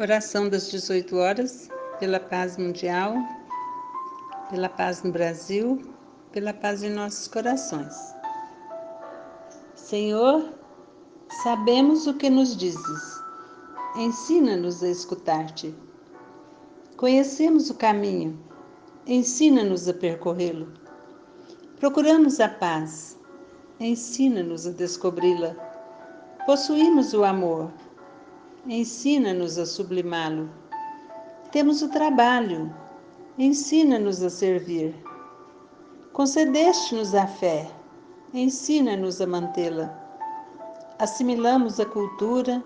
Oração das 18 horas, pela paz mundial, pela paz no Brasil, pela paz em nossos corações. Senhor, sabemos o que nos dizes. Ensina-nos a escutar-te. Conhecemos o caminho. Ensina-nos a percorrê-lo. Procuramos a paz. Ensina-nos a descobri-la. Possuímos o amor ensina-nos a sublimá-lo. Temos o trabalho, ensina-nos a servir. Concedeste-nos a fé, ensina-nos a mantê-la. Assimilamos a cultura,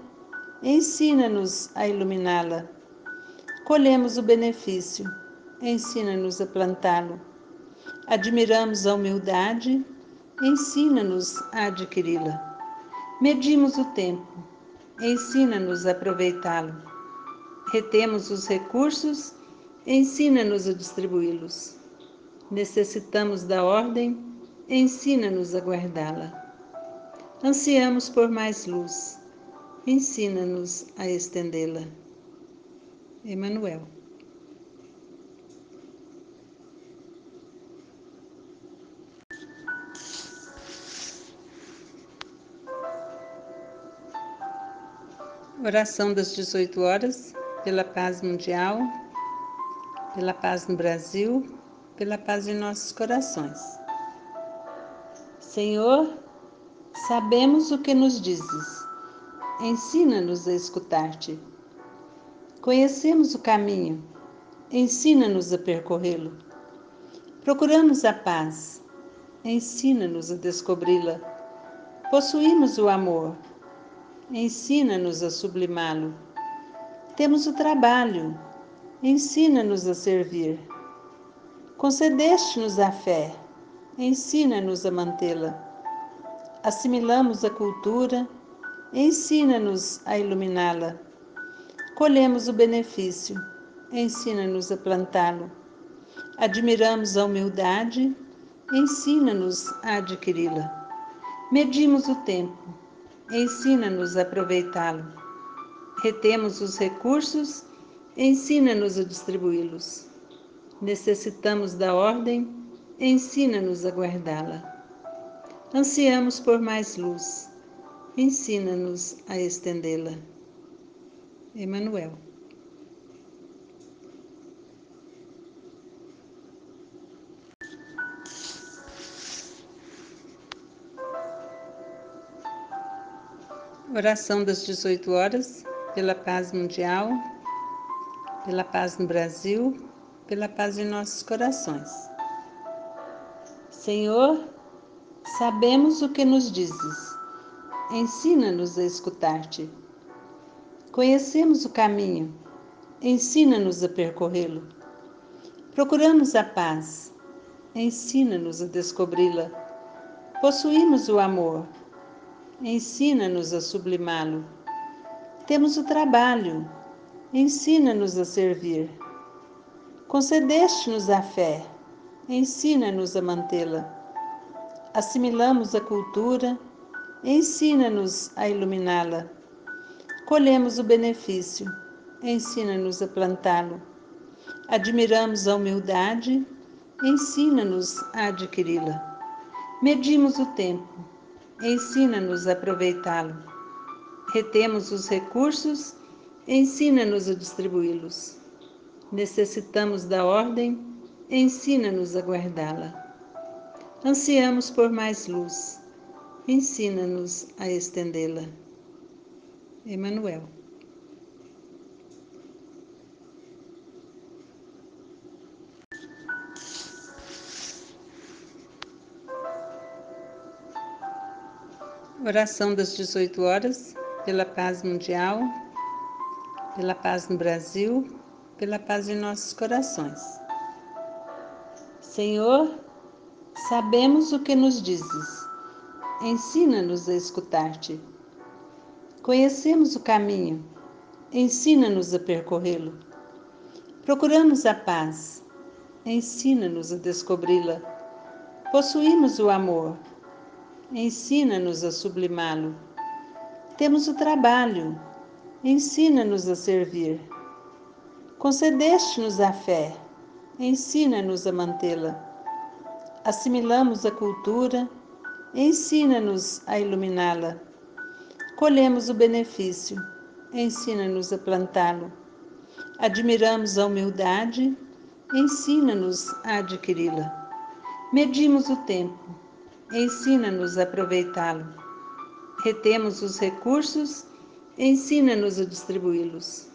ensina-nos a iluminá-la. Colhemos o benefício, ensina-nos a plantá-lo. Admiramos a humildade, ensina-nos a adquiri-la. Medimos o tempo, ensina-nos a aproveitá-lo. Retemos os recursos, ensina-nos a distribuí-los. Necessitamos da ordem, ensina-nos a guardá-la. Ansiamos por mais luz, ensina-nos a estendê-la. Emanuel. Oração das 18 horas, pela paz mundial, pela paz no Brasil, pela paz em nossos corações. Senhor, sabemos o que nos dizes. Ensina-nos a escutar-te. Conhecemos o caminho. Ensina-nos a percorrê-lo. Procuramos a paz. Ensina-nos a descobri-la. Possuímos o amor ensina-nos a sublimá-lo. Temos o trabalho, ensina-nos a servir. Concedeste-nos a fé, ensina-nos a mantê-la. Assimilamos a cultura, ensina-nos a iluminá-la. Colhemos o benefício, ensina-nos a plantá-lo. Admiramos a humildade, ensina-nos a adquiri-la. Medimos o tempo, ensina-nos a aproveitá-lo. Retemos os recursos, ensina-nos a distribuí-los. Necessitamos da ordem, ensina-nos a guardá-la. Ansiamos por mais luz, ensina-nos a estendê-la. Emanuel. Oração das 18 horas, pela paz mundial, pela paz no Brasil, pela paz em nossos corações. Senhor, sabemos o que nos dizes. Ensina-nos a escutar-te. Conhecemos o caminho. Ensina-nos a percorrê-lo. Procuramos a paz. Ensina-nos a descobri-la. Possuímos o amor – ensina-nos a sublimá-lo. Temos o trabalho, ensina-nos a servir. Concedeste-nos a fé, ensina-nos a mantê-la. Assimilamos a cultura, ensina-nos a iluminá-la. Colhemos o benefício, ensina-nos a plantá-lo. Admiramos a humildade, ensina-nos a adquiri-la. Medimos o tempo, ensina-nos a aproveitá-lo. Retemos os recursos, ensina-nos a distribuí-los. Necessitamos da ordem, ensina-nos a guardá-la. Ansiamos por mais luz, ensina-nos a estendê-la. Emanuel. Oração das 18 horas, pela paz mundial, pela paz no Brasil, pela paz em nossos corações. Senhor, sabemos o que nos dizes. Ensina-nos a escutar-te. Conhecemos o caminho. Ensina-nos a percorrê-lo. Procuramos a paz. Ensina-nos a descobri-la. Possuímos o amor ensina-nos a sublimá-lo. Temos o trabalho, ensina-nos a servir. Concedeste-nos a fé, ensina-nos a mantê-la. Assimilamos a cultura, ensina-nos a iluminá-la. Colhemos o benefício, ensina-nos a plantá-lo. Admiramos a humildade, ensina-nos a adquiri-la. Medimos o tempo, ensina-nos a aproveitá-lo. Retemos os recursos, ensina-nos a distribuí-los.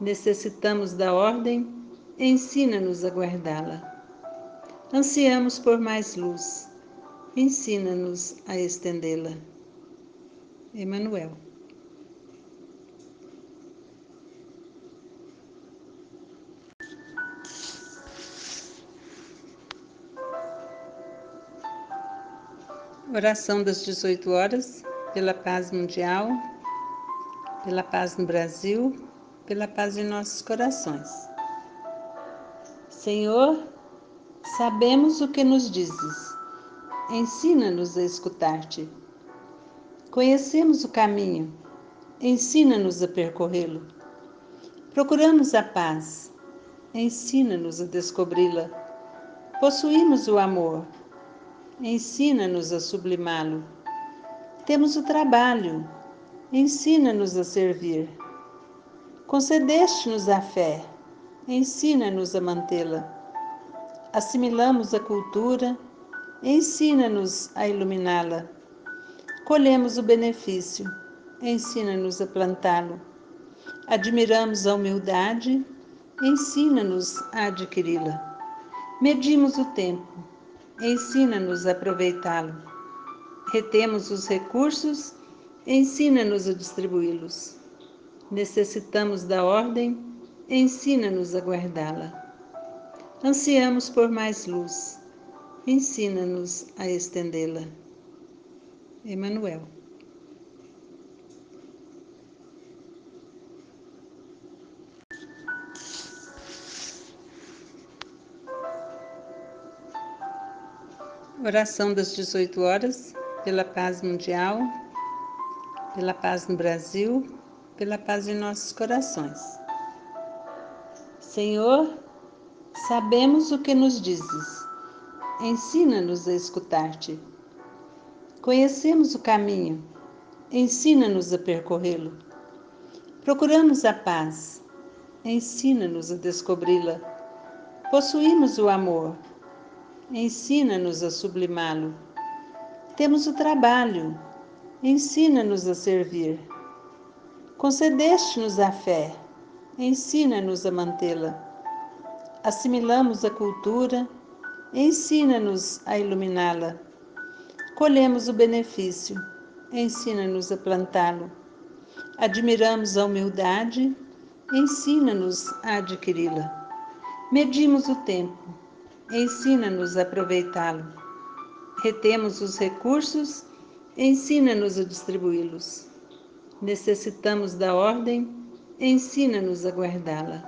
Necessitamos da ordem, ensina-nos a guardá-la. Ansiamos por mais luz, ensina-nos a estendê-la. Emanuel. Oração das 18 horas, pela paz mundial, pela paz no Brasil, pela paz em nossos corações. Senhor, sabemos o que nos dizes, ensina-nos a escutar-te. Conhecemos o caminho, ensina-nos a percorrê-lo. Procuramos a paz, ensina-nos a descobri-la. Possuímos o amor, ensina-nos a sublimá-lo. Temos o trabalho, ensina-nos a servir. Concedeste-nos a fé, ensina-nos a mantê-la. Assimilamos a cultura, ensina-nos a iluminá-la. Colhemos o benefício, ensina-nos a plantá-lo. Admiramos a humildade, ensina-nos a adquiri-la. Medimos o tempo, ensina-nos a aproveitá-lo. Retemos os recursos, ensina-nos a distribuí-los. Necessitamos da ordem, ensina-nos a guardá-la. Ansiamos por mais luz, ensina-nos a estendê-la. Emanuel. Oração das 18 horas, pela paz mundial, pela paz no Brasil, pela paz em nossos corações. Senhor, sabemos o que nos dizes, ensina-nos a escutar-te. Conhecemos o caminho, ensina-nos a percorrê-lo. Procuramos a paz, ensina-nos a descobri-la. Possuímos o amor, ensina-nos a sublimá-lo. Temos o trabalho, ensina-nos a servir. Concedeste-nos a fé, ensina-nos a mantê-la. Assimilamos a cultura, ensina-nos a iluminá-la. Colhemos o benefício, ensina-nos a plantá-lo. Admiramos a humildade, ensina-nos a adquiri-la. Medimos o tempo, ensina-nos a aproveitá-lo. Retemos os recursos, ensina-nos a distribuí-los. Necessitamos da ordem, ensina-nos a guardá-la.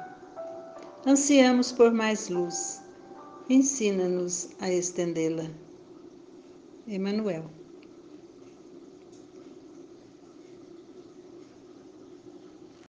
Ansiamos por mais luz, ensina-nos a estendê-la. Emanuel.